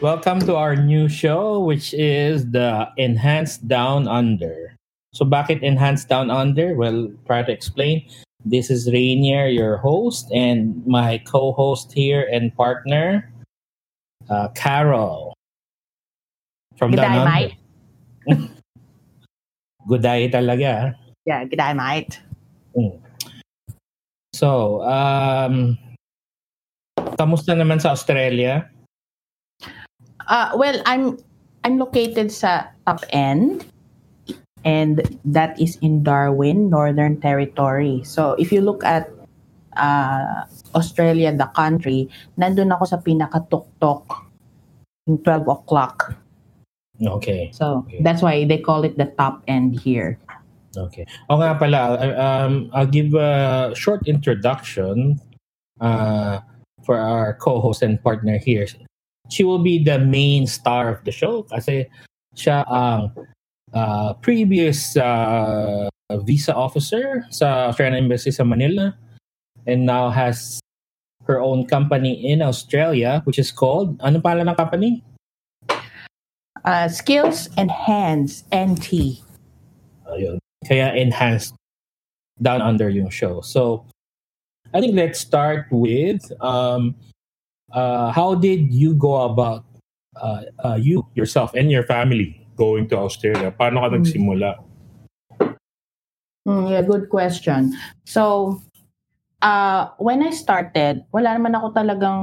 Good day, mate. Welcome to our new show, which is the Enhanced Down Under. So, bakit Enhanced Down Under? Well, try to explain. This is Rainier, your host, and my co-host here and partner, uh, Carol. From Good Down day, Under. mate. Good day talaga. Yeah, good day, mate. So, um, kamusta naman sa Australia? Uh, well, I'm I'm located sa top end, and that is in Darwin, Northern Territory. So if you look at uh, Australia, the country, nandun ako sa pinakatuktok in 12 o'clock. Okay. So Okay. that's why they call it the top end here. Okay. O nga pala, um, I'll give a short introduction uh, for our co-host and partner here. She will be the main star of the show kasi siya ang uh, previous uh, visa officer sa Australian Embassy sa Manila and now has her own company in Australia which is called, ano pala ng company? Uh, skills and hands, NT. Ayun. Kaya enhanced down under yung show. So, I think let's start with um, uh, how did you go about uh, uh, you yourself and your family going to Australia? Paano ka Hmm. nagsimula? Mm, yeah, good question. So, uh, when I started, wala naman ako talagang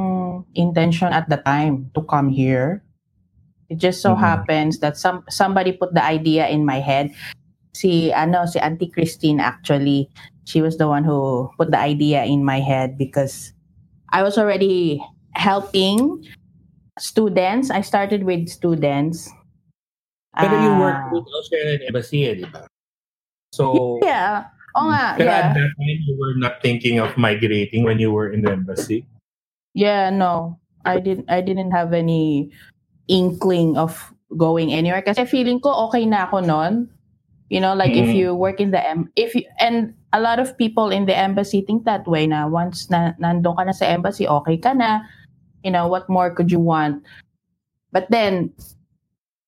intention at the time to come here. It just so Mhm. happens that some somebody put the idea in my head. Si ano, si Auntie Christine actually, she was the one who put the idea in my head because I was already helping students. I started with students. Pero you Ah, work with Australian Embassy, eh, di ba? So, Yeah. Oh nga, yeah. at that time, you were not thinking of migrating when you were in the embassy? Yeah, no. I didn't I didn't have any inkling of going anywhere kasi feeling ko okay na ako noon. You know, like if Mm. you work in the em- if you, and a lot of people in the embassy think that way na once na nandun ka na sa embassy, okay ka na. You know, what more could you want? But then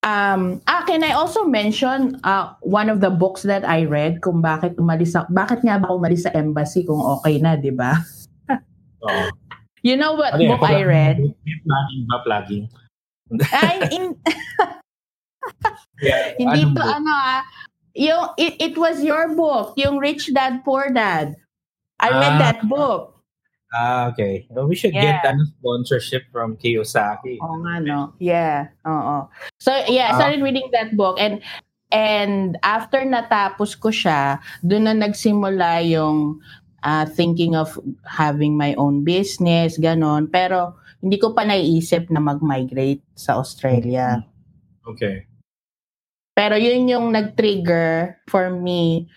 um ah, can I also mention uh, one of the books that I read kung bakit umalis ako, bakit nga ba umalis sa embassy kung okay na, 'di ba? Oo. You know what Ano yan? book I read? Plugging ba? Plugging? Ay, in, Yeah. Hindi to book? ano ah. Yung, it, it was your book, yung Rich Dad Poor Dad. I read Ah. that book. Ah, okay. Well, we should Yeah. get a sponsorship from Kiyosaki. Oo nga, no? Yeah, oo. So, yeah, I Ah. started reading that book and and after natapos ko siya, doon na nagsimula yung ah, thinking of having my own business, ganon. Pero hindi ko pa naiisip na mag-migrate sa Australia. Okay. Pero yun yung nag-trigger for me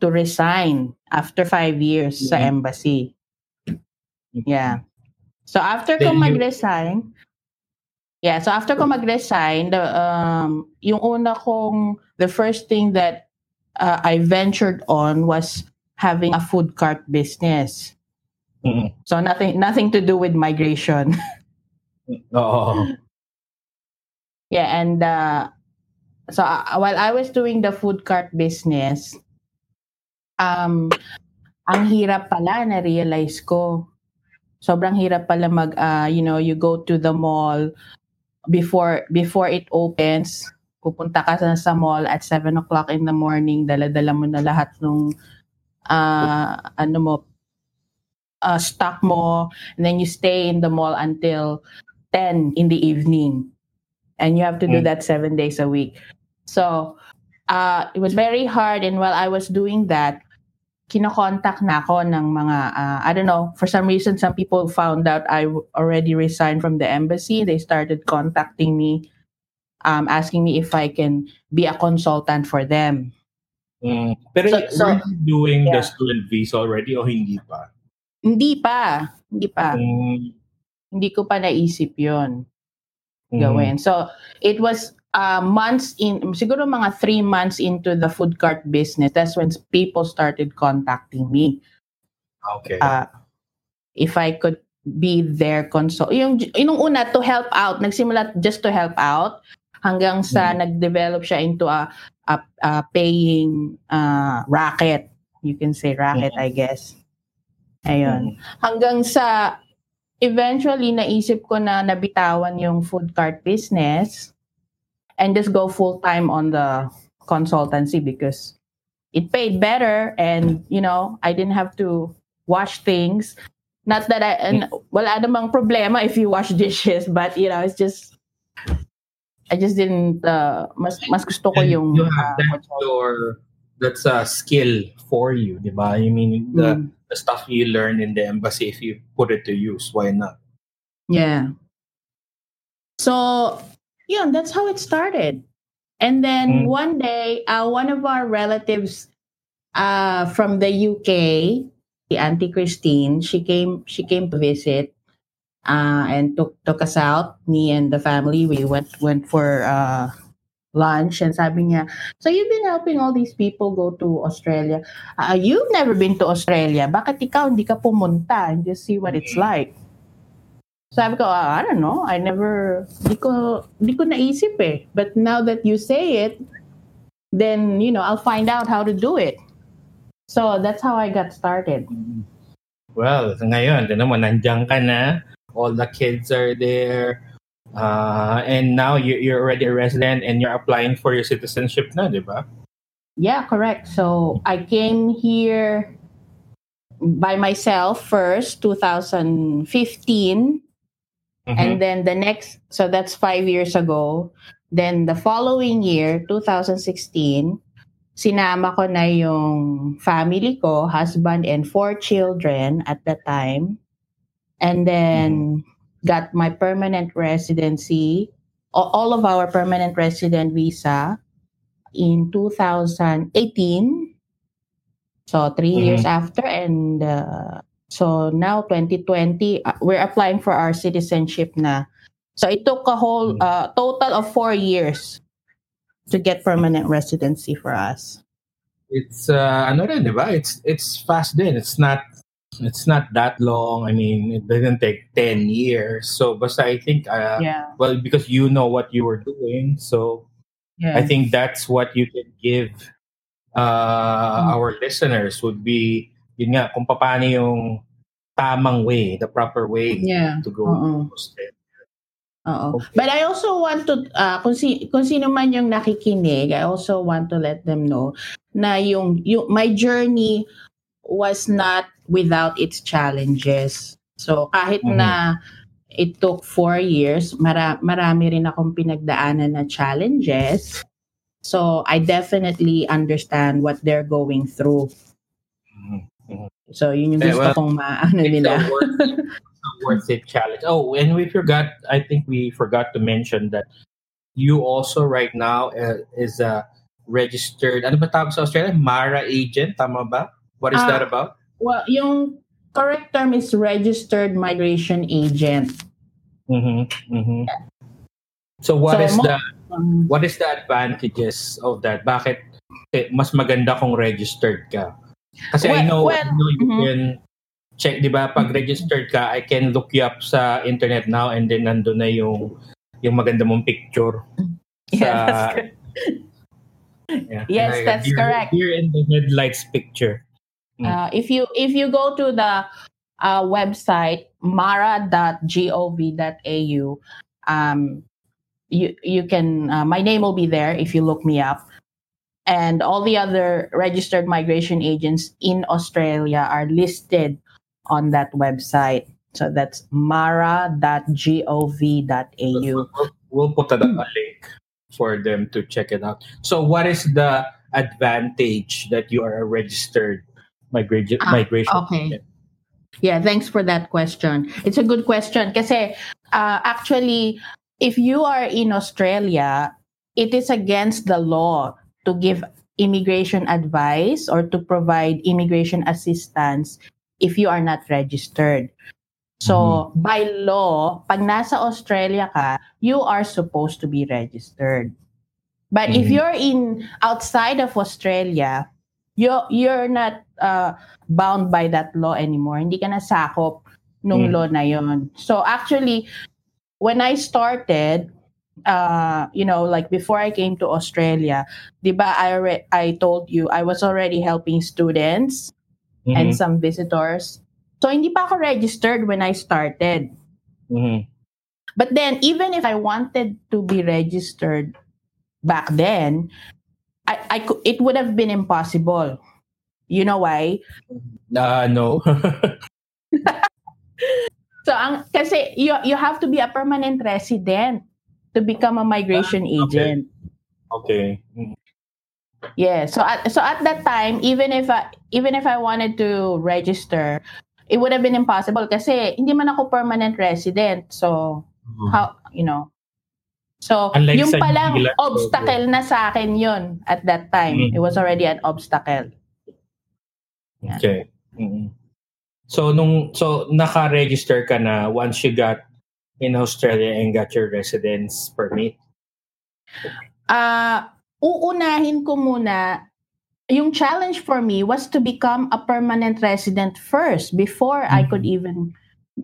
to resign after five years sa Mhm. embassy. Yeah. So after ko mag-resign, yeah, so after ko mag-resign, the, um, yung una kong, the first thing that uh, I ventured on was having a food cart business. Mm. So nothing nothing to do with migration. oh. Yeah, and uh, so uh, while I was doing the food cart business, um, ang hirap pala na realize ko. Sobrang hirap pala mag, uh, you know, you go to the mall before before it opens. Pupunta ka sa, sa mall at 7 o'clock in the morning, dala-dala mo na lahat ng uh, ano mo, uh, stock mo, and then you stay in the mall until 10 in the evening. And you have to do Mm. that seven days a week. So, uh, it was very hard. And while I was doing that, kinokontak na ako ng mga, uh, I don't know, for some reason, some people found out I already resigned from the embassy. They started contacting me, um, asking me if I can be a consultant for them. Mm. Pero So- so- were you doing the yeah. student visa already o hindi pa? Hindi pa. Hindi pa. Mm. Hindi ko pa naisip yon Mm. gawin. So, it was uh, months in, siguro mga three months into the food cart business, that's when people started contacting me. Okay. Uh, if I could be their consult. Yung, yung una, to help out. Nagsimula just to help out hanggang sa mm-hmm. nag-develop siya into a, a, a paying uh, racket. You can say racket, mm-hmm. I guess. Ayun. Mm-hmm. Hanggang sa eventually naisip ko na nabitawan yung food cart business and just go full time on the consultancy because it paid better and you know I didn't have to wash things. Not that I and wala namang problema if you wash dishes but you know it's just I just didn't uh, mas mas gusto ko yung you have uh, that your that's a skill for you di ba? I mean the mm. the stuff you learn in the embassy if you put it to use why not? Yeah. So yeah that's how it started and then mm. one day, uh, one of our relatives uh, from the UK, the Auntie Christine, she came. She came to visit uh, and took took us out. Me and the family, we went went for uh, lunch. And sabi niya, so you've been helping all these people go to Australia. Uh, you've never been to Australia. Bakit ikaw hindi ka pumunta and just see what it's like? Sabi ko, ah, I don't know. I never, di ko, di ko naisip eh. But now that you say it, then, you know, I'll find out how to do it. So that's how I got started. Well, ngayon, din naman, nandiyan ka na. All the kids are there. Uh, and now you, you're already a resident and you're applying for your citizenship na, di ba? Yeah, correct. So I came here by myself first, 2015. Mm-hmm. And then the next, so that's five years ago. Then the following year, 2016, sinama ko na yung family ko, husband and four children at the time. And then mm-hmm. got my permanent residency, all of our permanent resident visa in 2018. So 3 mm-hmm. years after and uh, So now 2020, uh, we're applying for our citizenship na. So it took a whole hmm. uh, total of four years to get permanent residency for us. It's uh, ano rin, ba? It's it's fast din. It's not it's not that long. I mean, it doesn't take 10 years. So but I think uh, yeah. well because you know what you were doing, so yeah. I think that's what you can give uh, mm. our listeners would be yun nga, kung paano yung tamang way, the proper way yeah. to go Uh-oh. Oo. Okay. But I also want to, uh, kung, si, kung sino man yung nakikinig, I also want to let them know na yung, yung my journey was not without its challenges. So kahit mm-hmm. na it took four years, mara, marami rin akong pinagdaanan na challenges. So I definitely understand what they're going through. Mm-hmm. So, yun yung gusto well, kong maano nila. worth, worth it challenge. Oh, and we forgot, I think we forgot to mention that you also right now uh, is a registered, ano ba tawag sa Australia? MARA agent, tama ba? What is uh, that about? Well, yung correct term is registered migration agent. Mm-hmm. Mm-hmm. So what so, is mo- the um, what is the advantages of that? Bakit eh, mas maganda kung registered ka? Kasi well, I know, well, I know you mm-hmm. can check, di ba? Pag registered ka, I can look you up sa internet now and then nandun na yung yung maganda mong picture. Sa, yeah, yes, like, that's correct. Here in the headlights picture. Mm. Uh, if you if you go to the uh, website mara.gov.au, um, you you can uh, my name will be there if you look me up and all the other registered migration agents in Australia are listed on that website. So that's mara.gov.au. We'll put a, a link for them to check it out. So, what is the advantage that you are a registered migra- ah, migration okay. agent? Yeah, thanks for that question. It's a good question because uh, actually, if you are in Australia, it is against the law to give immigration advice or to provide immigration assistance if you are not registered. So, mm-hmm. by law, pag nasa Australia ka, you are supposed to be registered. But mm-hmm. if you're in outside of Australia, you you're not uh, bound by that law anymore. Hindi ka na sakop nung Mm. law na yon. So actually, when I started, uh, you know, like before I came to Australia, di ba, I, alre- I told you I was already helping students and Mhm. some visitors. So hindi pa ako registered when I started. Mhm. But then, even if I wanted to be registered back then, I, I could, it would have been impossible. You know why? Uh, no. So, ang, kasi you, you have to be a permanent resident to become a migration Ah, okay. agent. okay. Mm. Yeah. So at, so at that time, even if I, even if I wanted to register, it would have been impossible kasi hindi man ako permanent resident. So how you know so Unlike yung palang Zealand, obstacle na sa akin yun at that time Mm. it was already an obstacle Yeah. Okay. Mm. So nung so naka-register ka na once you got in Australia and got your residence permit. uh uunahin ko muna yung challenge for me was to become a permanent resident first before I Mhm. could even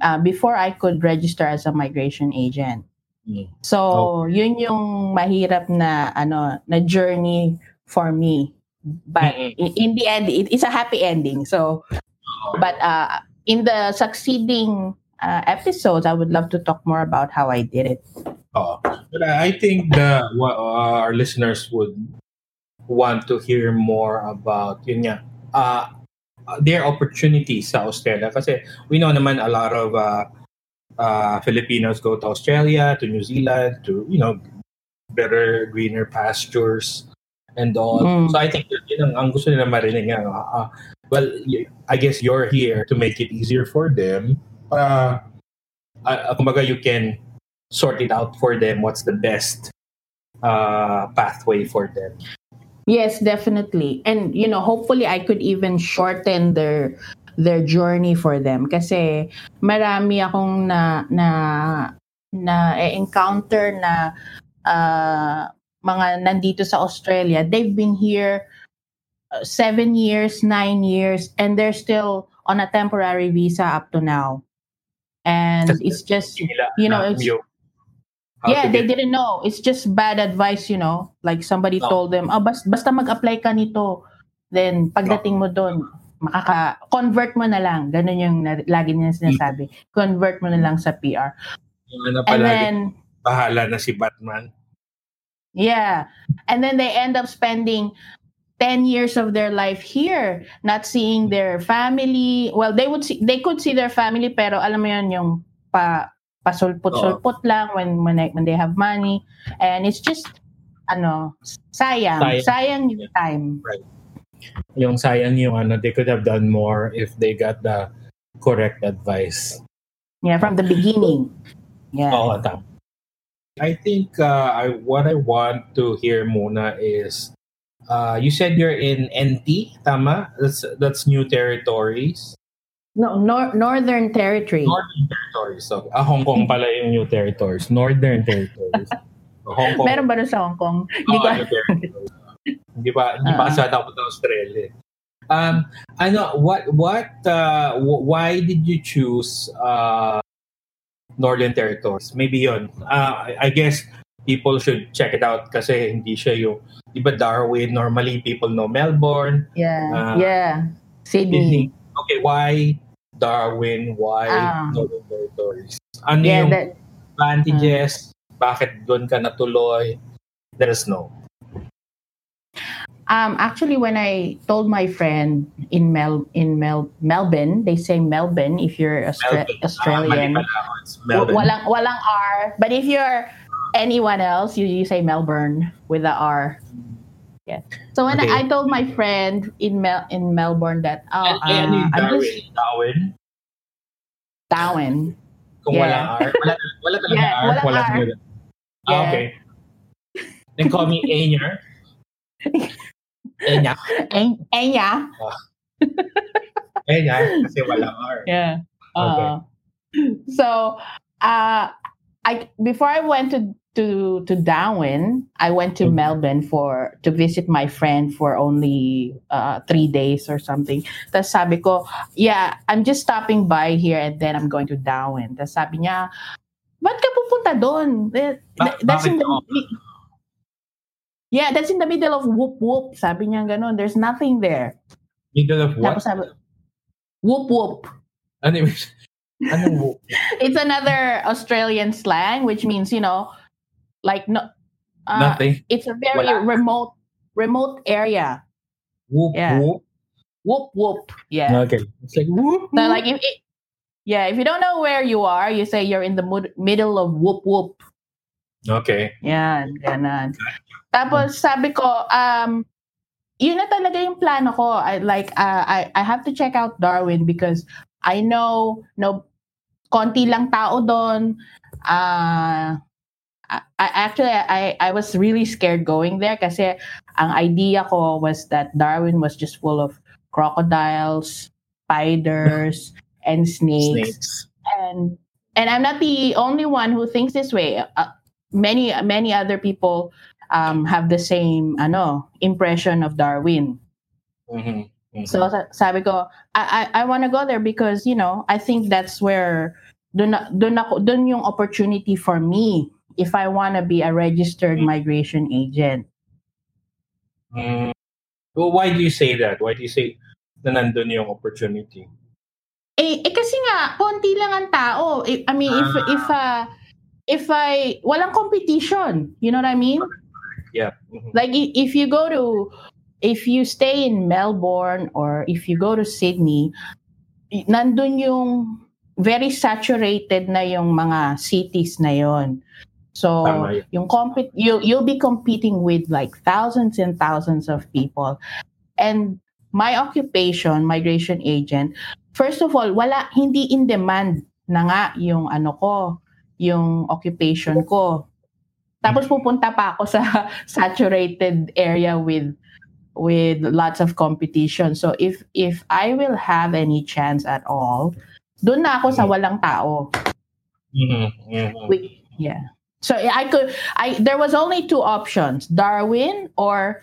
uh, before I could register as a migration agent Mm. So, yun yung mahirap na ano na journey for me. But Mm-mm. in, in the end, it, it's a happy ending. So, but uh, in the succeeding uh, episodes, I would love to talk more about how I did it. Oo. But I think the wa- uh, our listeners would want to hear more about yun nga uh, their opportunities sa Australia kasi we know naman a lot of uh, uh, Filipinos go to Australia, to New Zealand, to you know better greener pastures and all. Mm. So I think yun, yun ang, ang gusto nila marinig nga. uh, uh, well, I guess you're here to make it easier for them. Uh, uh, kumbaga you can sort it out for them what's the best uh, pathway for them. Yes, definitely. And you know, hopefully I could even shorten their their journey for them kasi marami akong na na na encounter na uh, mga nandito sa Australia. They've been here uh, seven years, nine years, and they're still on a temporary visa up to now. And it's just You know, it's- yeah, they didn't know. It's just bad advice, you know. Like somebody No. told them, oh, bas- basta mag-apply ka nito. Then pagdating mo doon, makaka-convert mo na lang. Ganun yung na- lagi niya sinasabi. Convert mo na lang sa PR. ano And then, bahala na si Batman. yeah. And then they end up spending 10 years of their life here, not seeing their family. Well, they would see, they could see their family, pero alam mo yun, yung pa, pasulput-sulput lang when, when, they, when they have money. And it's just, ano, sayang. Sayang. Sayang yung time. Yung sayang yung ano, they could have done more if they got the correct advice. Yeah, from the beginning. Yeah. Oo, tama. I think uh, I what I want to hear muna is uh, you said you're in NT, tama? That's that's new territories. No, nor- Northern Territory. Northern territories. So, ah, Hong Kong pala yung new territories. Northern territories. So, Hong Kong. Meron ba nun sa Hong Kong? Hindi Oo, ko new. Hindi pa hindi pa Ah. kasi ako sa Australia. Um ano what what uh why did you choose uh Northern Territories? Maybe yon. Uh, I I guess people should check it out kasi hindi siya yung di ba Darwin normally people know Melbourne. Yeah. Ah. yeah. Sydney. Okay, why Darwin? Why Ah. Northern Territories? Ano Yeah, yung that, advantages? Bakit doon ka natuloy? Let us know. um actually when I told my friend in Mel in Mel Melbourne, they say Melbourne if you're Austra- Melbourne. Australian. Ah, mali pala. It's W- Melbourne. walang walang R, but if you're anyone else, you, you say Melbourne with the R. Yeah. So when Okay. I, I told my friend in Mel in Melbourne that oh ano uh, yung I'm Darwin? just Darwin? Darwin. Kung Yeah. walang R? Wala, wala talaga Yeah, R? walang wala R. talaga. Ah, okay. Then call me Ainer. Enya. En- Enya. Enya, kasi walang R. Yeah. Okay. Uh, so uh I before I went to to to Darwin, I went to Mhm. Melbourne for to visit my friend for only uh, three days or something. Tapos sabi ko, yeah, I'm just stopping by here and then I'm going to Darwin. Tapos sabi niya, ba't ka pupunta doon? That's in the, yeah, that's in the middle of whoop whoop. Sabi niya ganun. There's nothing there. Middle of what? Tapos sabi, whoop whoop. Ano? It's another Australian slang, which means you know, like no, uh, Nothing. it's a very Wala. remote remote area. Whoop, yeah. whoop. Whoop whoop. Yeah. Okay. It's like whoop, So like if it, yeah, if you don't know where you are, you say you're in the mud- middle of whoop whoop. Okay. Yan, ganon. Tapos sabi ko, um, yun na talaga yung plano ko. I like uh, I I have to check out Darwin because I know no konti lang tao doon. Uh, I, I actually I I was really scared going there kasi ang idea ko was that Darwin was just full of crocodiles, spiders, and snakes Snakes. and and I'm not the only one who thinks this way. Uh, many many other people um, have the same ano impression of Darwin. Mhm. Mhm. So sa- sabi ko, I I, I want to go there because you know I think that's where dun dun ako dun yung opportunity for me if I want to be a registered migration agent. Mm. Well, why do you say that? Why do you say na nandun yung opportunity? Eh, eh kasi nga konti lang ang tao. I, I mean if if uh, if I walang competition, you know what I mean? Yeah. Mhm. like if you go to if you stay in Melbourne or if you go to Sydney nandun yung very saturated na yung mga cities na yon so Tama yun. yung compete you you'll be competing with like thousands and thousands of people. And my occupation migration agent first of all wala hindi in demand na nga yung ano ko yung occupation ko. Tapos pupunta pa ako sa saturated area with with lots of competition. So if if I will have any chance at all, doon na ako sa walang tao. Mhm. Mhm. We, yeah. So I could I there was only two options, Darwin or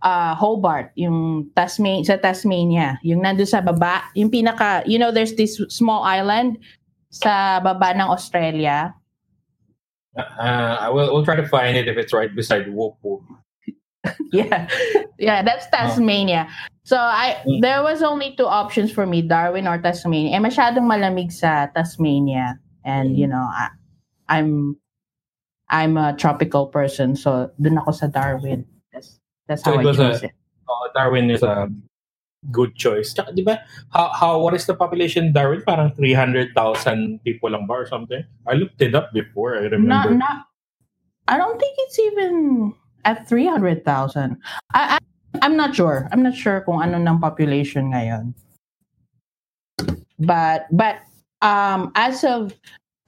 uh Hobart, yung Tasmania sa Tasmania, yung nandoon sa baba, yung pinaka you know there's this small island sa baba ng Australia. Uh, I will we'll try to find it if it's right beside whoop. yeah yeah that's tasmania so i Mm. there was only two options for me darwin or tasmania eh masyadong malamig sa tasmania and Mm. you know I, i'm i'm a tropical person so dun ako sa darwin that's that's So how it i was a- it Uh, Darwin is a good choice. Tsaka, di ba, how, how, what is the population in Darwin? Parang 300,000 people lang ba or something? I looked it up before, I remember. not not i don't think it's even at 300,000 I, I i'm not sure i'm not sure kung ano ng population ngayon but but um as of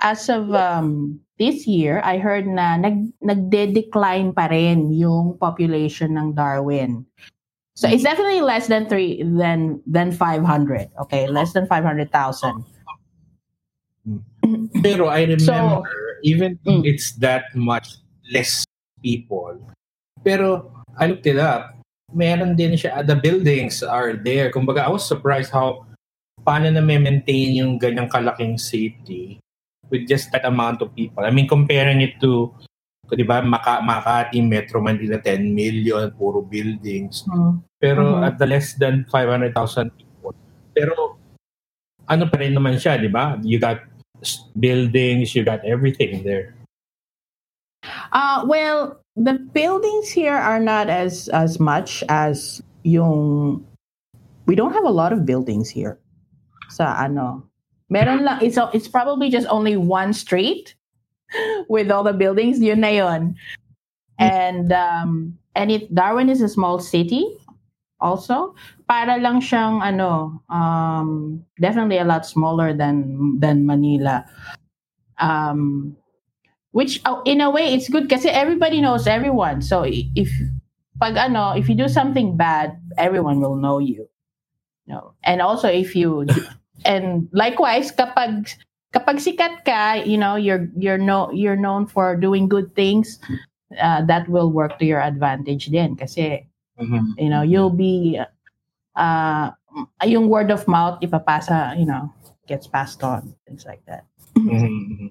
as of um this year I heard na nag nagde-decline pa rin yung population ng Darwin. So it's definitely less than three than than 500. Okay, less than 500,000. Pero I remember, even Mm. it's that much less people. Pero I looked it up. Meron din siya, the buildings are there. Kumbaga, I was surprised how paano na may maintain yung ganyang kalaking city with just that amount of people. I mean, comparing it to, di ba, Maka, Makati, Metro Manila, 10 million, puro buildings. Mm. Pero Mhm. at the less than 500,000 people. Pero ano pa rin naman siya, di ba? You got buildings, you got everything there. Uh, well, the buildings here are not as as much as yung we don't have a lot of buildings here. Sa ano, meron lang it's it's probably just only one street with all the buildings, yun na yun. And um and it Darwin is a small city also. Para lang siyang ano, um definitely a lot smaller than than Manila. Um which oh, in a way it's good kasi everybody knows everyone so i- if pag ano if you do something bad everyone will know you no and also if you and likewise kapag kapag sikat ka, you know, you're you're no you're known for doing good things, uh, that will work to your advantage din kasi Mhm. you know, you'll be uh yung word of mouth ipapasa, you know, gets passed on, things like that. Mhm.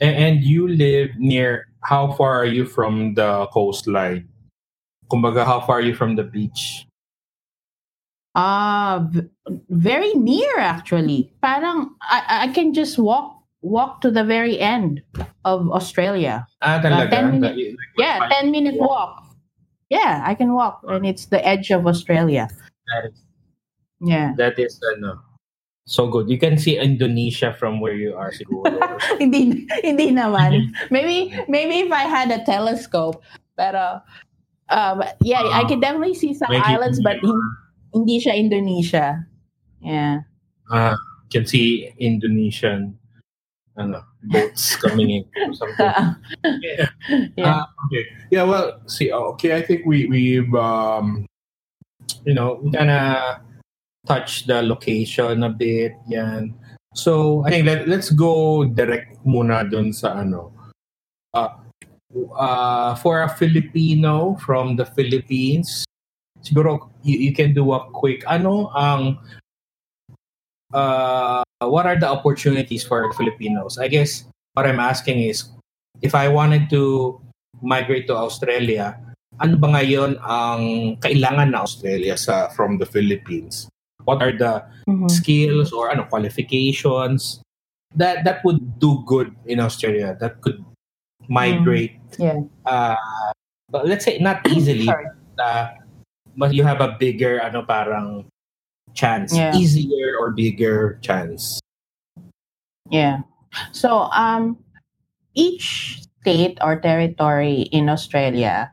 And, you live near. How far are you from the coastline? Kumbaga, how far are you from the beach? Ah, v- very near actually. Parang I, I can just walk walk to the very end of Australia. Ah, talaga? 10 minute- Like, Yeah, 10 minute walk. Yeah, I can walk and it's the edge of Australia. That is, Yeah. that is ano, so good. You can see Indonesia from where you are hindi hindi naman. Maybe maybe if I had a telescope. Pero um yeah, I can definitely see some islands but hin- hindi siya Indonesia. Yeah. Ah, can see Indonesian ano, boats coming in or something. Yeah. Yeah. Uh, okay. Yeah. Well, see. oh, Okay. I think we we've um. you know, we kinda touch the location a bit, yan. So, I think let, let's go direct muna dun sa ano. Uh, uh, for a Filipino from the Philippines, siguro you, you can do a quick, ano ang, uh, what are the opportunities for Filipinos? I guess what I'm asking is, if I wanted to migrate to Australia, ano ba ngayon ang kailangan na Australia sa from the Philippines? What are the Mhm. skills or ano qualifications that that would do good in Australia that could migrate Yeah. uh but let's say not easily uh, but you have a bigger ano parang chance Yeah. easier or bigger chance Yeah. So um each state or territory in Australia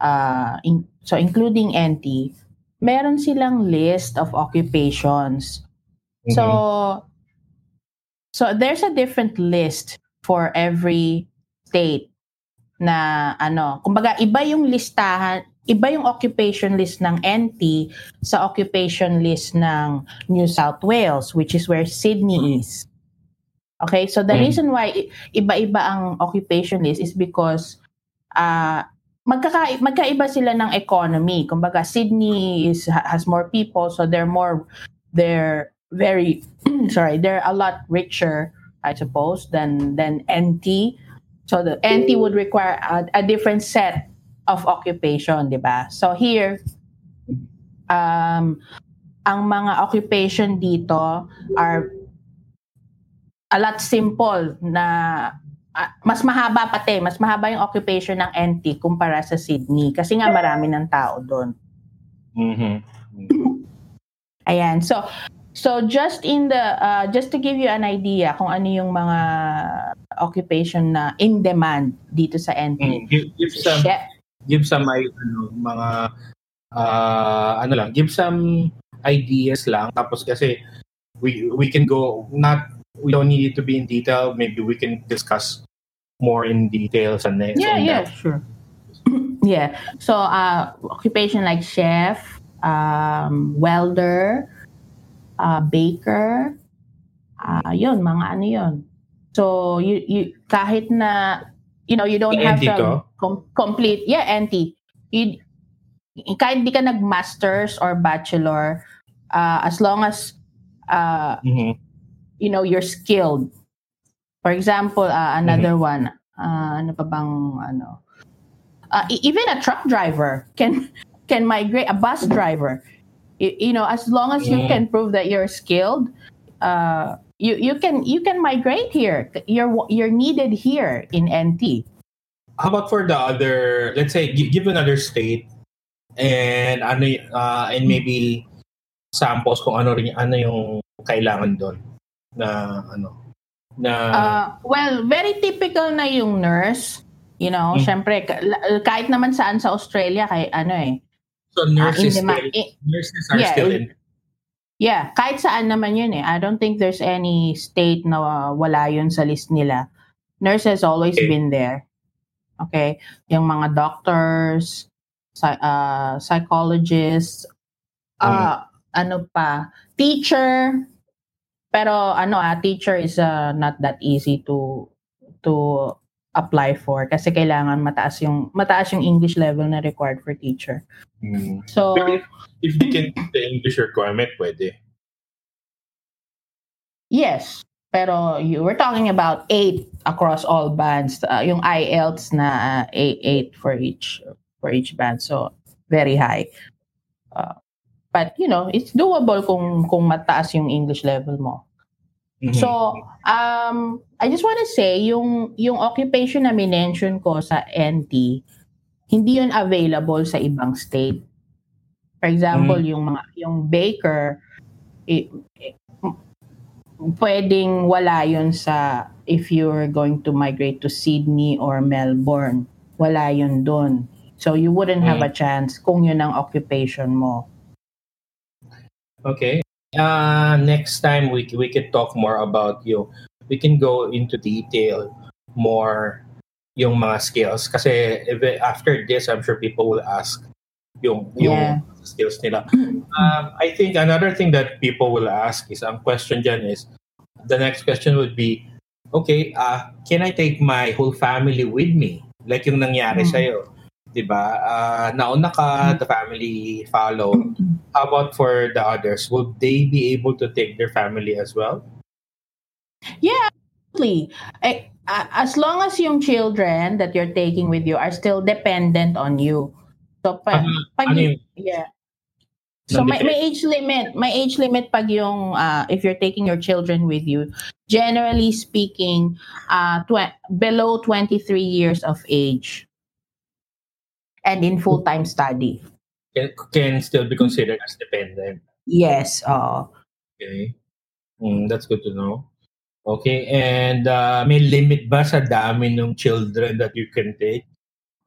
uh in, so including NT meron silang list of occupations. Mm-hmm. So so there's a different list for every state na ano, kumbaga iba yung listahan, iba yung occupation list ng NT sa occupation list ng New South Wales which is where Sydney is. Okay, so the Mm. reason why iba-iba ang occupation list is because uh magkaka magkaiba sila ng economy. Kumbaga Sydney is ha- has more people so they're more they're very sorry, they're a lot richer I suppose than than NT. So the NT would require a, a different set of occupation, 'di ba? So here um ang mga occupation dito are a lot simple na ah, mas mahaba pati, mas mahaba yung occupation ng NT kumpara sa Sydney kasi nga marami ng tao doon. Mhm. Ayan. So so just in the uh, just to give you an idea kung ano yung mga occupation na in demand dito sa NT. Mm, give, give some Chef, give some ay, ano, mga uh, ano lang, give some ideas lang tapos kasi we we can go not we don't need it to be in detail maybe we can discuss more in details and then Yeah, yeah, sure. yeah. So, uh, occupation like chef, um, welder, uh, baker, uh, yun, mga ano yun. So, you, you, kahit na, you know, you don't have NT to? com- complete, yeah, NT. You, kahit di ka nag-masters or bachelor, uh, as long as, uh, Mhm. You know, you're skilled. For example, uh, another one, uh, ano pa bang, ano, uh, even a truck driver can can migrate, a bus driver. You, you know, as long as you Mm. can prove that you're skilled, uh, you you can you can migrate here. You're you're needed here in NT. how about for the other let's say gi- give another state and ano uh, and maybe samples kung ano rin ano yung kailangan doon na ano na Uh, well, very typical na yung nurse. You know, Mm. syempre, kahit naman saan sa Australia, kay ano eh, so uh, nurses demand- still, eh, nurses are yeah, still in- Yeah, kahit saan naman yun eh. I don't think there's any state na uh, wala yun sa list nila. Nurse has always Okay. been there. Okay? Yung mga doctors, psy- uh, psychologists, uh, ano pa, teacher, Pero ano ah, teacher is uh, not that easy to to apply for kasi kailangan mataas yung mataas yung English level na required for teacher. Mm. So if, if they can the English requirement, pwede. yes, pero you we're talking about eight across all bands. Uh, yung IELTS na uh, eight, eight for each for each band. So very high. Uh, but you know, it's doable kung kung mataas yung English level mo. Mhm. So, um, I just want to say, yung, yung occupation na minention ko sa NT, hindi yun available sa ibang state. For example, yung mga yung baker, i- i- pwedeng wala yun sa if you're going to migrate to Sydney or Melbourne. Wala yun doon. So, you wouldn't have a chance kung yun ang occupation mo. Okay. Uh, next time we we could talk more about yung we can go into detail more yung mga skills kasi if after this I'm sure people will ask yung Yeah. yung skills nila. Um, I think another thing that people will ask is ang question dyan is the next question would be okay, uh, can I take my whole family with me? Like yung nangyari Mm. sa'yo. 'Di ba? Uh, nauna ka, the family follow. How about for the others? Will they be able to take their family as well? Absolutely. Eh, as long as yung children that you're taking with you are still dependent on you. So, pa, Ano- pag ano yung- yeah. So may, may age limit, may age limit pag yung uh, if you're taking your children with you. Generally speaking, uh tw- below 23 years of age and in full-time study. Can, can still be considered as dependent. Yes, oo. Okay. Mm, that's good to know. Okay, and uh, may limit ba sa dami ng children that you can take?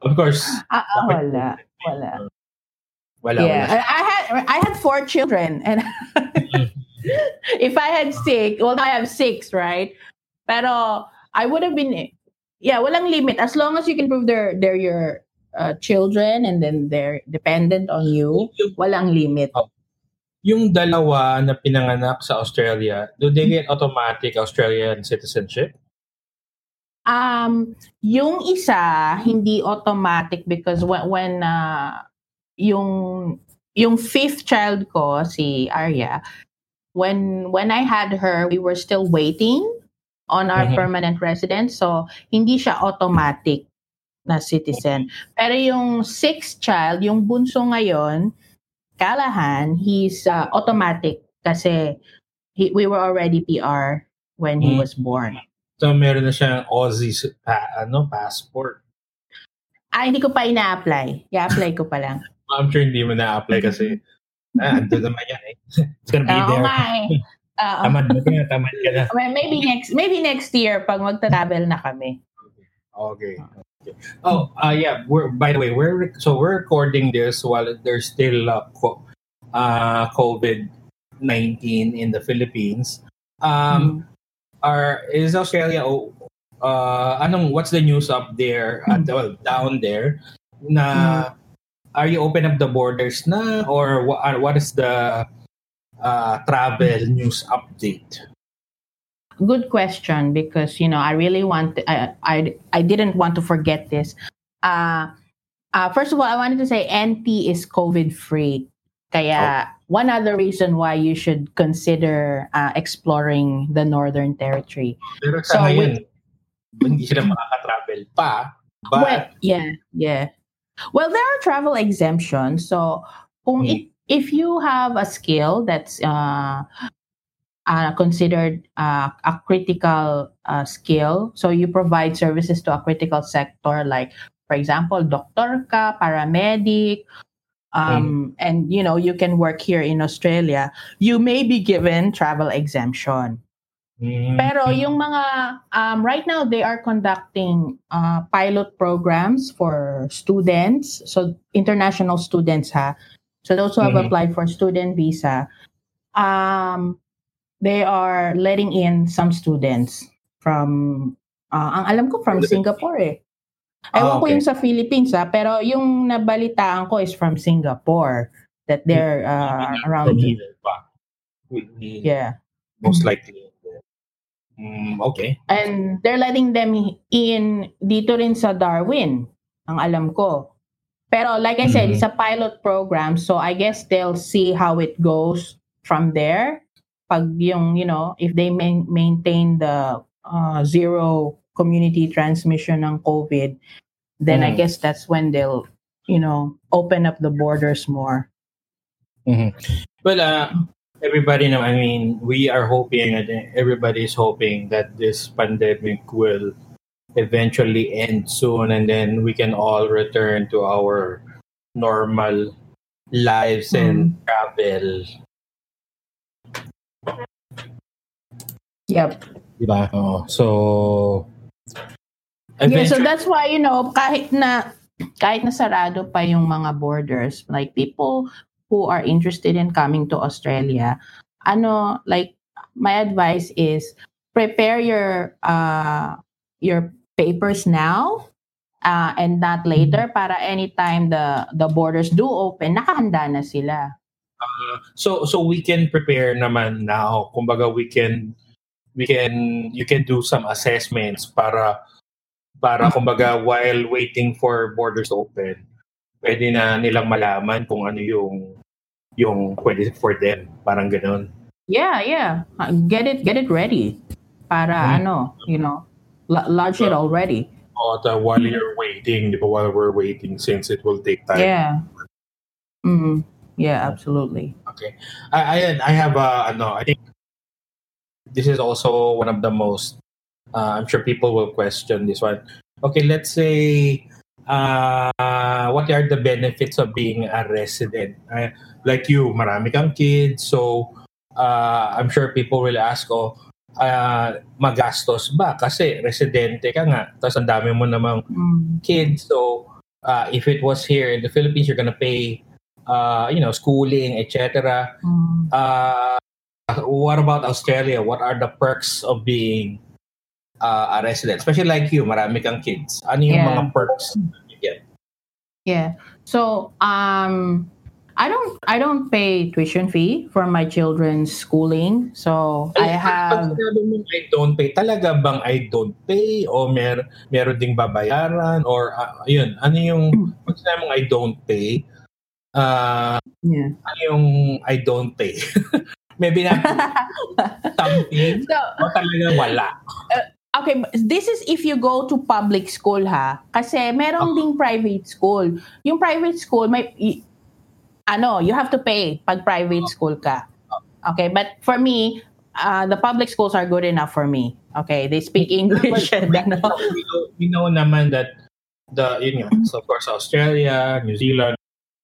Of course, Ah, ah, wala. Wala. wala, yeah, wala. I I had I had four children, and if I had six, well, I have six, right? Pero I would have been, yeah, walang limit as long as you can prove they're they're your uh, children and then they're dependent on you. Walang limit. yung dalawa na pinanganak sa Australia, do they get automatic Australian citizenship? Um, yung isa hindi automatic because when when uh, yung yung fifth child ko si Arya, when when I had her, we were still waiting on our Mhm. permanent residence, so hindi siya automatic na citizen. Pero yung sixth child, yung bunso ngayon, Callahan, he's uh, automatic kasi he, we were already PR when he Mm. was born. So, meron na siyang Aussie pa, ano, passport. Ah, hindi ko pa ina-apply. I-apply ko pa lang. I'm sure hindi mo na-apply kasi ah, ando naman yan eh. It's gonna be Oo there. nga eh. Oo. Tamad na ka, tamad ka na. Well, maybe next maybe next year pag magta-travel na kami. Okay. okay. Oh, uh, yeah. We're by the way, we're so we're recording this while there's still uh, co- uh, COVID nineteen in the Philippines. Um, are is Australia? Uh, anong what's the news up there? At, well, down there. Na are you open up the borders na, or what? What is the uh, travel news update? Good question because you know I really want I I, I didn't want to forget this. Uh, uh first of all, I wanted to say NT is COVID free. Kaya one other reason why you should consider uh, exploring the Northern Territory. Pero So, ngayon, hindi sila makaka-travel pa. But, well, yeah, yeah. Well, there are travel exemptions. So, kung Hmm. if, if you have a skill that's uh, uh, considered uh, a critical uh, skill, so you provide services to a critical sector, like, for example, doctor ka, paramedic, um, and you know you can work here in Australia, you may be given travel exemption. Mm, Pero yung mga um, right now they are conducting uh, pilot programs for students, so international students ha. So those who have Mhm. applied for student visa, um, they are letting in some students from uh, ang alam ko from Singapore eh. Ah, Ewan ko okay. yung sa Philippines ha, pero yung nabalitaan ko is from Singapore that they're uh, around we- yeah. most likely. Mm, okay. And they're letting them in dito rin sa Darwin, ang alam ko. Pero like I said, Mhm. it's a pilot program, so I guess they'll see how it goes from there. Pag yung, you know, if they main- maintain the uh, zero community transmission ng COVID, then I Mm. guess that's when they'll, you know, open up the borders more. Well, uh, everybody know. I mean, we are hoping, and everybody is hoping that this pandemic will eventually end soon, and then we can all return to our normal lives and travel. Yep. Diba? Oh, so Yeah, so that's why you know kahit na kahit na sarado pa yung mga borders, like people who are interested in coming to Australia, ano like my advice is prepare your uh your papers now uh, and not later para anytime the the borders do open, nakahanda na sila. so so we can prepare naman now. Kumbaga we can we can you can do some assessments para para kumbaga while waiting for borders to open pwede na nilang malaman kung ano yung yung pwede for them parang ganoon Yeah, yeah. Get it get it ready. Para Hmm. ano, you know, la- launch it already. But uh, while you're waiting, di ba, while we're waiting, since it will take time. Yeah. Mm, yeah, absolutely. okay I I, I have a ano I think this is also one of the most uh, I'm sure people will question this one okay let's say uh, what are the benefits of being a resident uh, like you marami kang kids so uh, I'm sure people will ask oh uh, magastos ba kasi residente ka nga tapos ang dami mo namang Mm. kids. So uh, if it was here in the Philippines, you're gonna pay, uh, you know, schooling, etc. Mm. Uh, what about Australia? What are the perks of being uh, a resident? Especially like you, marami kang kids. Ano yung Yeah. mga perks that you get? Yeah. So um I don't I don't pay tuition fee for my children's schooling. So I Pag have mong I don't pay, talaga bang I don't pay? O mer meron ding babayaran? Or uh, yun, ano yung, pag sinabi mong I don't pay, uh, yeah. ano yung I don't pay? Maybe na something so o talaga wala. okay, this is if you go to public school ha. Kasi meron ding private school. Yung private school may y- ano, you have to pay pag private school ka. Okay, but for me, uh, the public schools are good enough for me. Okay, they speak English. and we, know, we know naman that the yun nga, so of course Australia, New Zealand,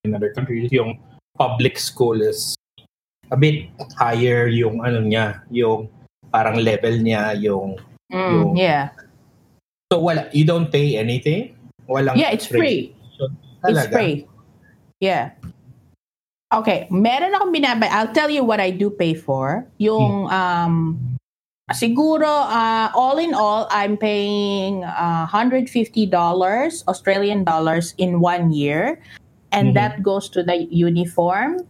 and other countries, yung public school is a bit higher yung ano niya, yung parang level niya, yung Mm, yeah. so wala, you don't pay anything? Walang Yeah, it's free. It's Talaga? free. Yeah. Okay, meron akong binabay. I'll tell you what I do pay for. Yung um siguro uh, all in all I'm paying uh, $150 Australian dollars in one year and Mhm. that goes to the uniform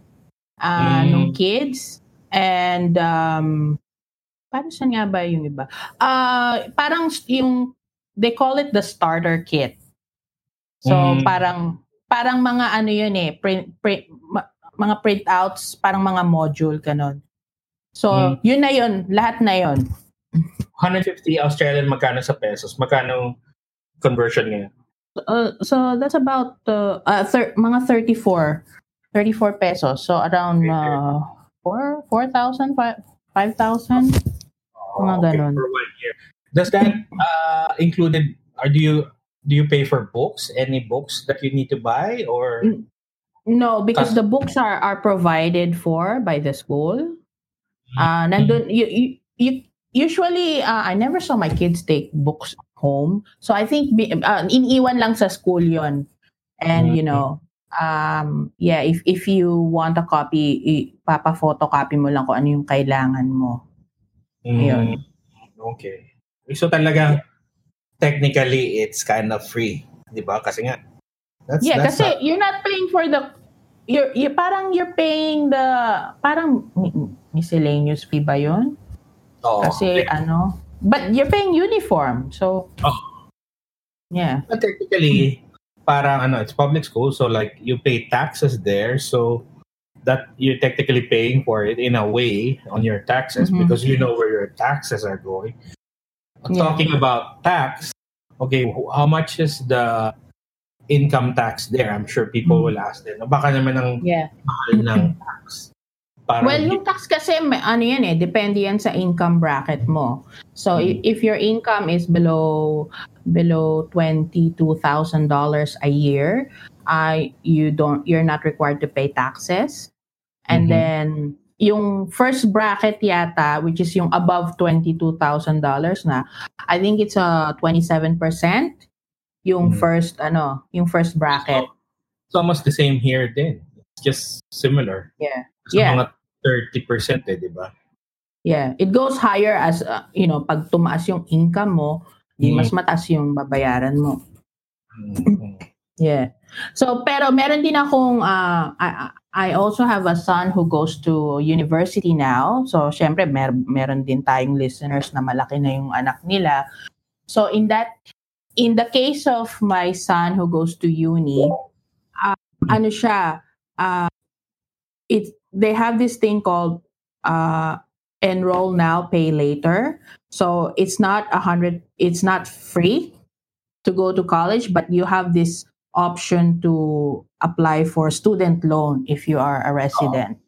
uh, Mm. ng kids and um paano saan nga ba yung iba? Uh, parang yung they call it the starter kit. So Mm. parang parang mga ano yun eh, print, print ma- mga printouts, parang mga module kanon. So, Mm. yun na yun, lahat na yun. 150 Australian magkano sa pesos? Magkano conversion ngayon? Uh, so that's about uh, uh thir- mga 34 34 pesos. So around uh 4 4,000, 5,000. mga ganon. for one year. Does that uh, included? Or do you do you pay for books? Any books that you need to buy, or Mm. No, because Kas- the books are are provided for by the school. Uh nandun you, you, you usually uh, I never saw my kids take books home. So I think bi- uh, iniiwan lang sa school 'yon. And you Mhm. know, um yeah, if if you want a copy, papa-photocopy mo lang kung ano yung kailangan mo. Yun. Mm, Okay. So talaga technically it's kind of free, 'di ba? Kasi nga that's yeah, that's kasi not- you're not paying for the you're, you parang you're paying the parang mi- miscellaneous fee ba 'yon? Oo. Kasi ano, but you're paying uniform. So, Oh. yeah. But technically, parang ano, it's public school, so like you pay taxes there, so that you're technically paying for it in a way on your taxes Mhm. because you know where your taxes are going. Yeah. Talking about tax, okay, how much is the income tax there? I'm sure people Mhm. will ask them. Baka naman ang Yeah. mahal ng tax. Parang Well, yung tax kasi, may- ano yan eh, depende yan sa income bracket mo. So, i- if your income is below below $22,000 a year, uh, you don't, you're not required to pay taxes. And Mhm. then, yung first bracket yata, which is yung above $22,000 na, I think it's a 27%. Yung Mhm. first, ano, yung first bracket. it's almost the same here then. It's just similar. Yeah. Sa Yeah. mga 30% eh, di ba? Yeah, it goes higher as uh, you know, pag tumaas yung income mo, di mas mataas yung babayaran mo. Mm. Yeah. So pero meron din akong uh, I, I also have a son who goes to university now. So syempre mer meron din tayong listeners na malaki na yung anak nila. So in that in the case of my son who goes to uni, uh, ano siya, uh, it they have this thing called uh, enroll now, pay later. So it's not a hundred. It's not free to go to college, but you have this option to apply for student loan if you are a resident.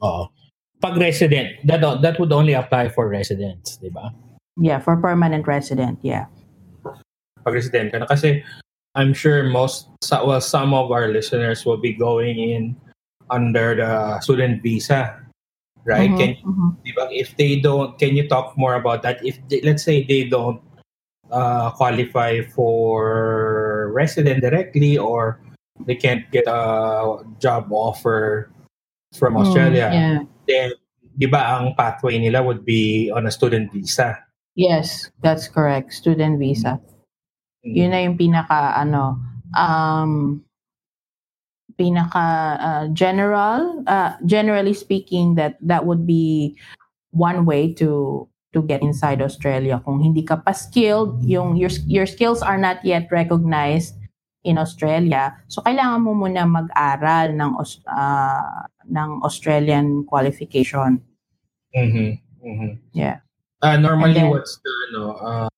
Oo. Pag resident, that that would only apply for residents, di ba? Yeah, for permanent resident. Yeah. Pag resident ka na kasi I'm sure most well some of our listeners will be going in under the student visa. Right? Mhm, Can mhm. di ba, if they don't can you talk more about that if they, let's say they don't uh, qualify for resident directly or they can't get a job offer from Australia Mm, yeah. then di ba ang pathway nila would be on a student visa Yes, that's correct. Student visa. Yun na yung pinaka ano um pinaka uh, general uh, generally speaking that that would be one way to to get inside Australia kung hindi ka pa skilled yung your your skills are not yet recognized in Australia so kailangan mo muna mag-aral ng uh, ng Australian qualification Mhm. Mhm. Yeah. Uh, normally, then- what's the, ano, uh,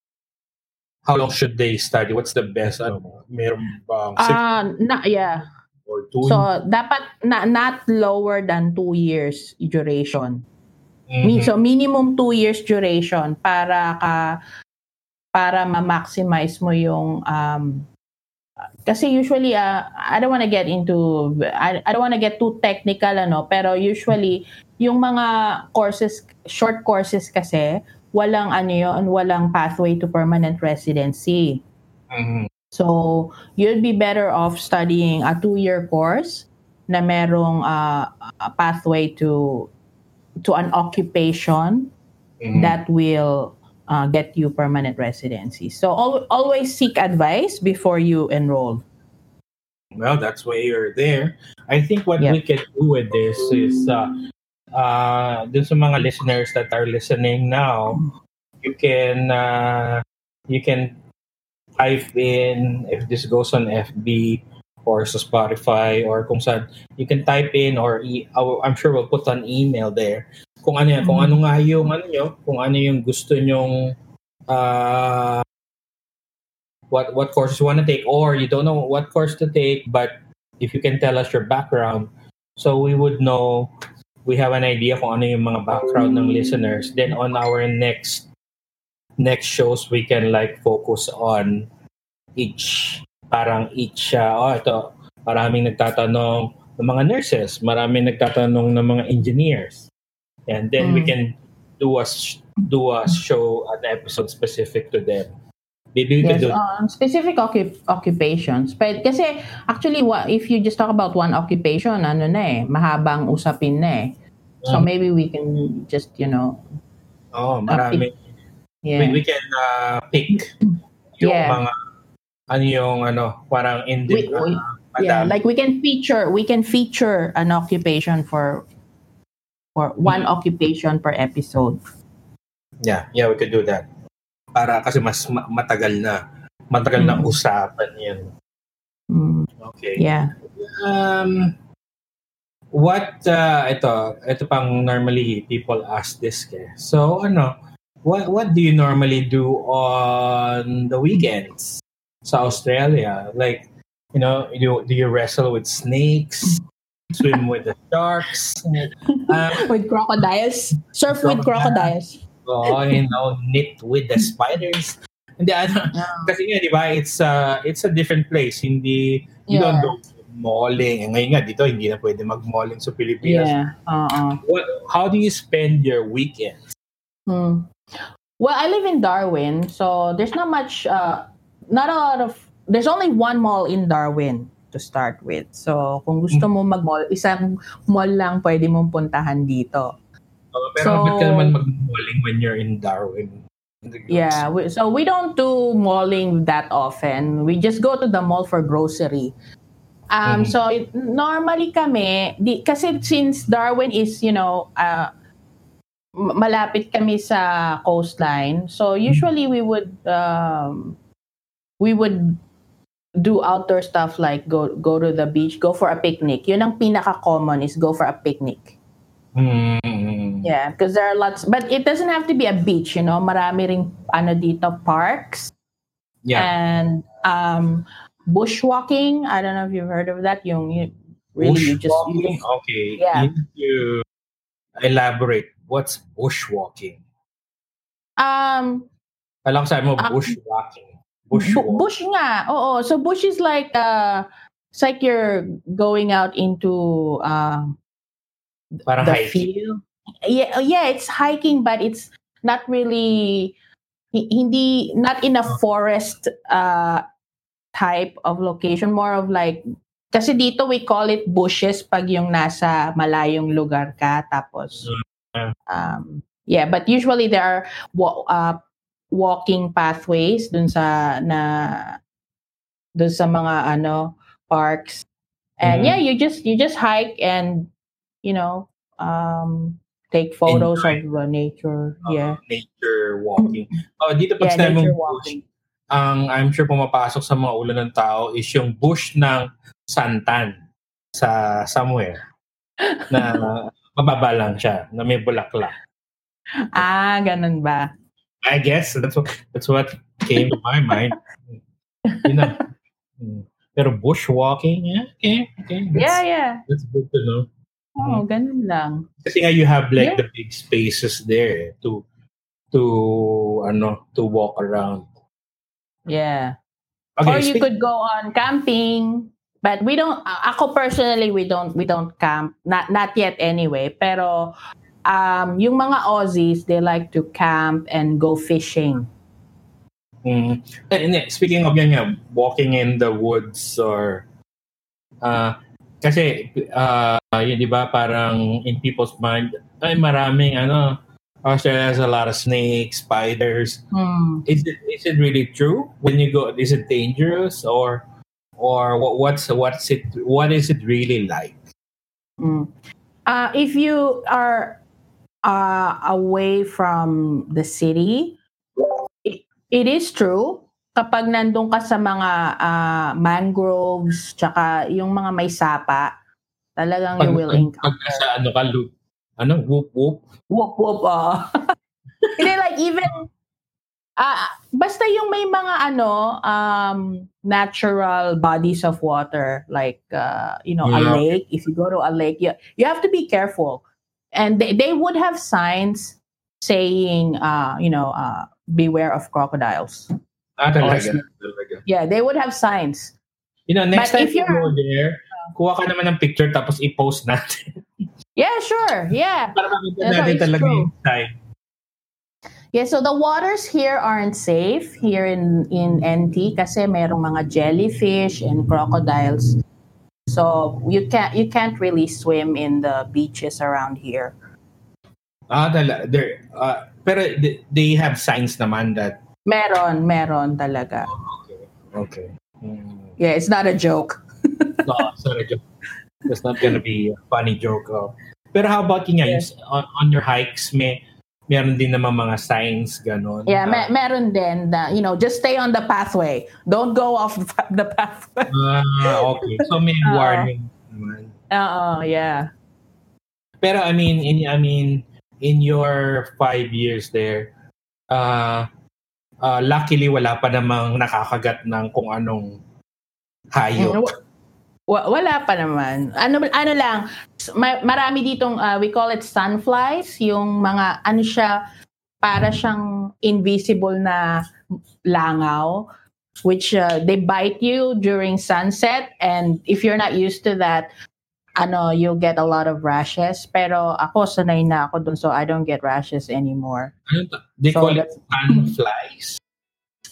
how long should they study? What's the best, ano, meron bang uh, na, yeah or two? so dapat na, not lower than two years duration Mhm. Mi- So minimum two years duration para ka para ma-maximize mo yung um kasi usually uh, I don't want to get into I, I don't want to get too technical ano pero usually yung mga courses short courses kasi walang ano yun walang pathway to permanent residency Mhm. So, you'd be better off studying a two-year course na merong uh, a pathway to to an occupation Mhm. that will uh, get you permanent residency. So, al- always seek advice before you enroll. Well, that's why you're there. I think what Yeah. we can do with this is, uh, uh, dun sa mga listeners that are listening now, you can, uh, you can type in, if this goes on FB or sa Spotify or kung saan, you can type in or e- I'm sure we'll put an email there. Kung ano yan, kung ano nga yung ano nyo, kung ano yung gusto nyong uh, what what courses you want to take or you don't know what course to take but if you can tell us your background so we would know we have an idea kung ano yung mga background ng listeners. Then on our next next shows we can like focus on each parang each uh, oh ito maraming nagtatanong ng mga nurses maraming nagtatanong ng mga engineers and then we Mm. can do a do a show an episode specific to them maybe we Yes, can do on specific occup- occupations. But kasi actually if you just talk about one occupation, ano na eh, mahabang usapin na eh. So Mm. maybe we can just, you know, oh marami yeah. we, we can uh, pick yung Yeah. mga ano yung ano parang in We- we- yeah, like we can feature we can feature an occupation for for one occupation per episode. Yeah, yeah, we could do that. Para kasi mas ma- matagal na. Matagal na Mm. usapan yan. Mm, Okay. yeah. Um, what, uh, ito, ito pang normally people ask this eh. So, ano, what, what do you normally do on the weekends sa Australia? Like, you know, do, do you wrestle with snakes? Swim with the sharks? Uh, With crocodiles. Surf with crocodiles. oh, you know, knit with the spiders. Hindi, ano, kasi nga, di ba, it's, uh, it's a different place. Hindi, you Yeah. don't go malling. Eh, ngayon nga, dito, hindi na pwede mag-malling sa Pilipinas. Yeah. Uh-uh. What, how do you spend your weekends? Hmm. Well, I live in Darwin, so there's not much, uh, not a lot of, there's only one mall in Darwin to start with. So, kung gusto mo mag-mall, isang mall lang pwede mong puntahan dito. Uh, pero So- ba't ka naman mag-malling when you're in Darwin? Yeah, we, so we don't do malling that often. We just go to the mall for grocery. Um, Mhm. So, it, normally kami, di, kasi since Darwin is, you know, uh, malapit kami sa coastline, so usually we would, um, we would do outdoor stuff like go go to the beach, go for a picnic. Yun ang pinaka-common is go for a picnic. Mm. Yeah, because there are lots, but it doesn't have to be a beach, you know. Marami ring ano dito parks Yeah. and um bushwalking. I don't know if you've heard of that. Yung you, really you just you Okay. Yeah. You need to elaborate. What's bushwalking? um Alam sabi mo, Ah. bushwalking. bu- Bushwalking. bush nga. Oo, so bush is like uh it's like you're going out into um Parang the hiking. field. Yeah, yeah, it's hiking, but it's not really hi- hindi not in a forest uh type of location. More of like kasi dito we call it bushes pag yung nasa malayong lugar ka tapos Mm. Um yeah but usually there are wa- uh, walking pathways dun sa na dun sa mga ano parks. And Mhm. yeah you just you just hike and you know um take photos of the nature. Uh, yeah. nature walking. Oh, dito pag yeah nature bush, ang I'm sure pumapasok sa mga ulo ng tao is yung bush ng santan sa somewhere na mababa lang siya, na may bulaklak. ah ganun ba I guess that's what that's what came to my mind. You know. Mm. Pero bushwalking, yeah, okay, okay. That's, yeah yeah that's good to know. oh ganun lang Kasi nga you have like Yeah. the big spaces there to to ano to walk around. yeah Okay, or you speak- could go on camping but we don't a- ako personally we don't we don't camp not not yet anyway pero um yung mga Aussies they like to camp and go fishing Mm. Eh, hindi, speaking of yan nga, walking in the woods or uh, kasi uh, yun di ba parang in people's mind ay maraming ano Australia has a lot of snakes, spiders. Hmm. Is it is it really true when you go? Is it dangerous or or what, what's what's it what is it really like? Mm. Uh, if you are uh, away from the city, it, it is true. Kapag nandun ka sa mga uh, mangroves, tsaka yung mga may sapa, talagang you will pag encounter. nasa ano ka, ano, whoop whoop. Whoop, whoop, oh. Hindi, like, even, ah basta yung may mga, ano, um, natural bodies of water, like, uh, you know, a lake. If you go to a lake, you, you have to be careful. And they, they would have signs saying, uh, you know, uh, beware of crocodiles. Ah, talaga. snake. talaga. Yeah, they would have signs. You know, next But time if you you're- go there, kuha ka naman ng picture tapos i-post natin. Yeah, sure. Yeah. Para makita That's natin talaga true. yung time. Yeah, so the waters here aren't safe here in in NT kasi merong mga jellyfish and crocodiles. So you can't you can't really swim in the beaches around here. Ah, talaga. There, uh, pero they- have signs naman that, Meron, meron talaga. okay. Hmm. Yeah, it's not a joke. No, sorry, joke. That's not gonna be a funny joke. Oh. Pero how about yun s- on, on your hikes, may, meron din naman mga signs ganon. Yeah, Ah, me- meron din na, you know, just stay on the pathway. Don't go off the, pa- the pathway. ah, okay. So may Oo. warning naman. Oo, yeah. Pero I mean, in I mean, in your five years there, uh, uh, luckily wala pa namang nakakagat ng kung anong hayop. Wa- wala pa naman. Ano ano lang, ma- marami ditong uh, we call it sunflies, yung mga ano siya para siyang invisible na langaw which uh, they bite you during sunset and if you're not used to that ano you'll get a lot of rashes pero ako sanay na ako dun so I don't get rashes anymore. Ano to? They So, call it sunflies.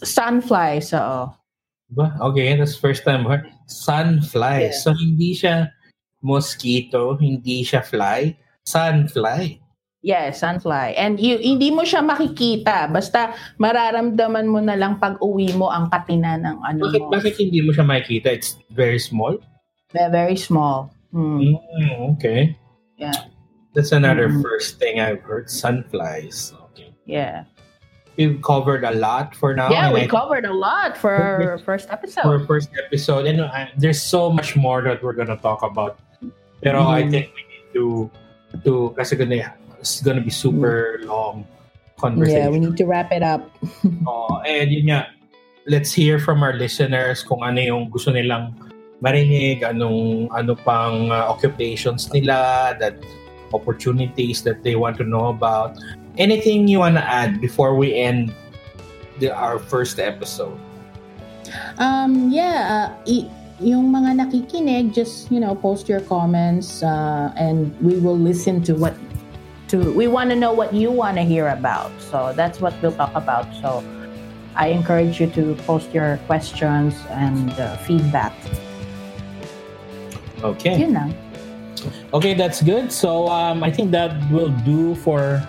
Sunflies, oo. Ba? Okay, that's first time heard. Sunflies. Yeah. So hindi siya mosquito, hindi siya fly, sunfly. Yes, sunfly. And you, hindi mo siya makikita. Basta mararamdaman mo na lang pag uwi mo ang katina ng ano Bakit, mo. bakit hindi mo siya makikita? It's very small? They're very small. Hmm. Mm, okay. Yeah. That's another Mhm. first thing I've heard. Sunflies. Okay. Yeah. We've covered a lot for now. yeah, we I- covered a lot for our first episode. for episode. our first episode. And uh, there's so much more that we're gonna talk about. Pero I Mhm. think we need to to kasi gonna it's gonna be super long conversation. Yeah, we need to wrap it up. Oh, and yun nga, let's hear from our listeners kung ano yung gusto nilang marinig, anong ano pang uh, occupations nila, that opportunities that they want to know about. Anything you want to add before we end the, our first episode? Um, yeah, uh, yung mga nakikinig, just, you know, post your comments uh, and we will listen to what to we want to know what you want to hear about. So that's what we'll talk about. So I encourage you to post your questions and uh, feedback. Okay. Yun lang. Okay, that's good. So um, I think that will do for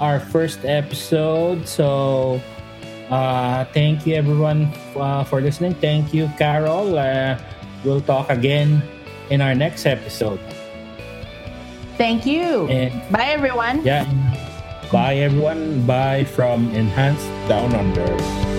our first episode. So uh, thank you everyone uh, for listening. Thank you, Carol. Uh, we'll talk again in our next episode. Thank you. And Bye, everyone. yeah, bye everyone. Bye from Enhanced Down Under.